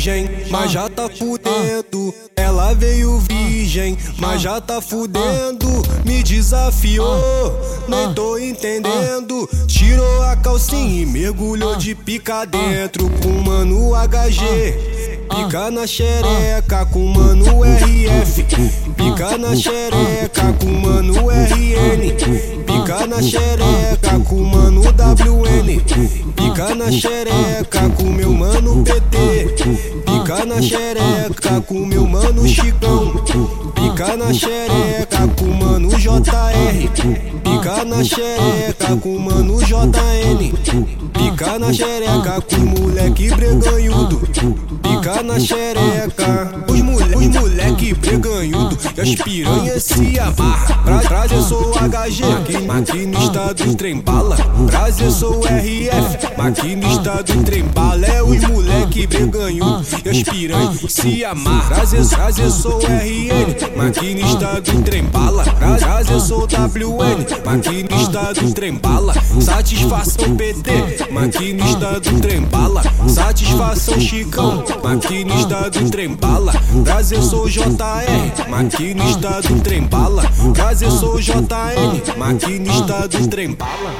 virgem, mas já tá fudendo. Ela veio virgem, mas já tá fudendo. Me desafiou, nem tô entendendo. Tirou a calcinha e mergulhou de pica dentro com mano HG. Pica na xereca com mano RF. Pica na xereca com mano RN. Pica na xereca com mano WN. Pica na xereca com meu mano PT. Pica na xereca com meu mano Chicão. Pica na xereca com mano JR. Pica na xereca com mano JN. Pica na xereca com moleque breganhudo. Pica na xereca. Os, os moleque breganhudo e as piranhas se amarra. Pra trazer sou HG, maquinista do trem bala. Prazer sou RF, maquinista do trem bala. É os moleque breganhudo e as piranhas se amarra. Prazer sou RN, maquinista do trem bala. Prazer sou WN, maquinista do trem bala. Satisfação PT, maquinista do trem bala. Satisfação Chicão, maquinista do trem bala. Prazer sou JR, maquinista do trem bala. Prazer sou JN, maquinista do trem bala.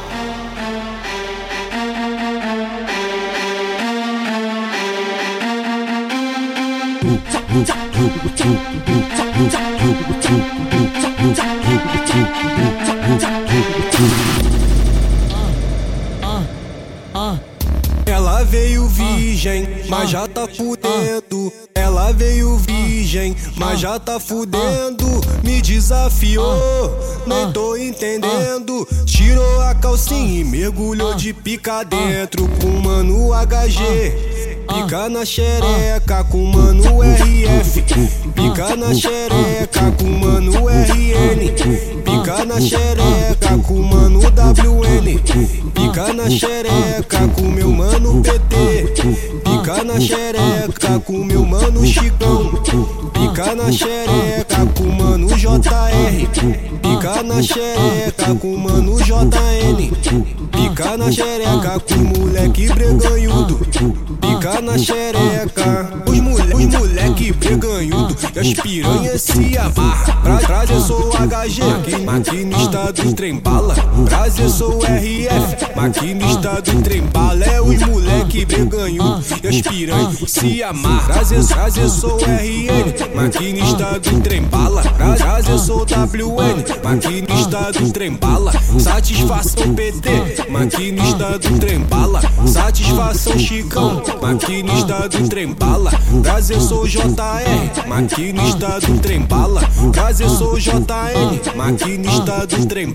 Ela veio virgem, mas já tá fudendo. Veio virgem, mas já tá fudendo. Me desafiou, nem tô entendendo. Tirou a calcinha e mergulhou de pica dentro com mano HG. Pica na xereca com mano RF. Pica na xereca com mano RN. Pica na xereca com mano WN. Pica na xereca com meu mano PT. Pica na xereca com meu mano Chicão. Pica na xereca com mano JR. Pica na xereca com mano JN. Pica na xereca com moleque breganhudo. Pica na xereca. Os, mole, os moleque breganhudo e as piranhas se amarra. Pra trazer sou HG, maquinista do trem bala. Prazer sou RF, maquinista do trem bala. É os moleque breganhudo e as se amarra. Prazer, prazer sou RN, maquinista do trem bala. Prazer sou WN, maquinista do trem bala. Satisfação PT, maquinista do trem bala. Satisfação Chicão, maquinista do trem bala. Prazer sou JR, maquinista do trem bala. Prazer sou JN, maquinista do trem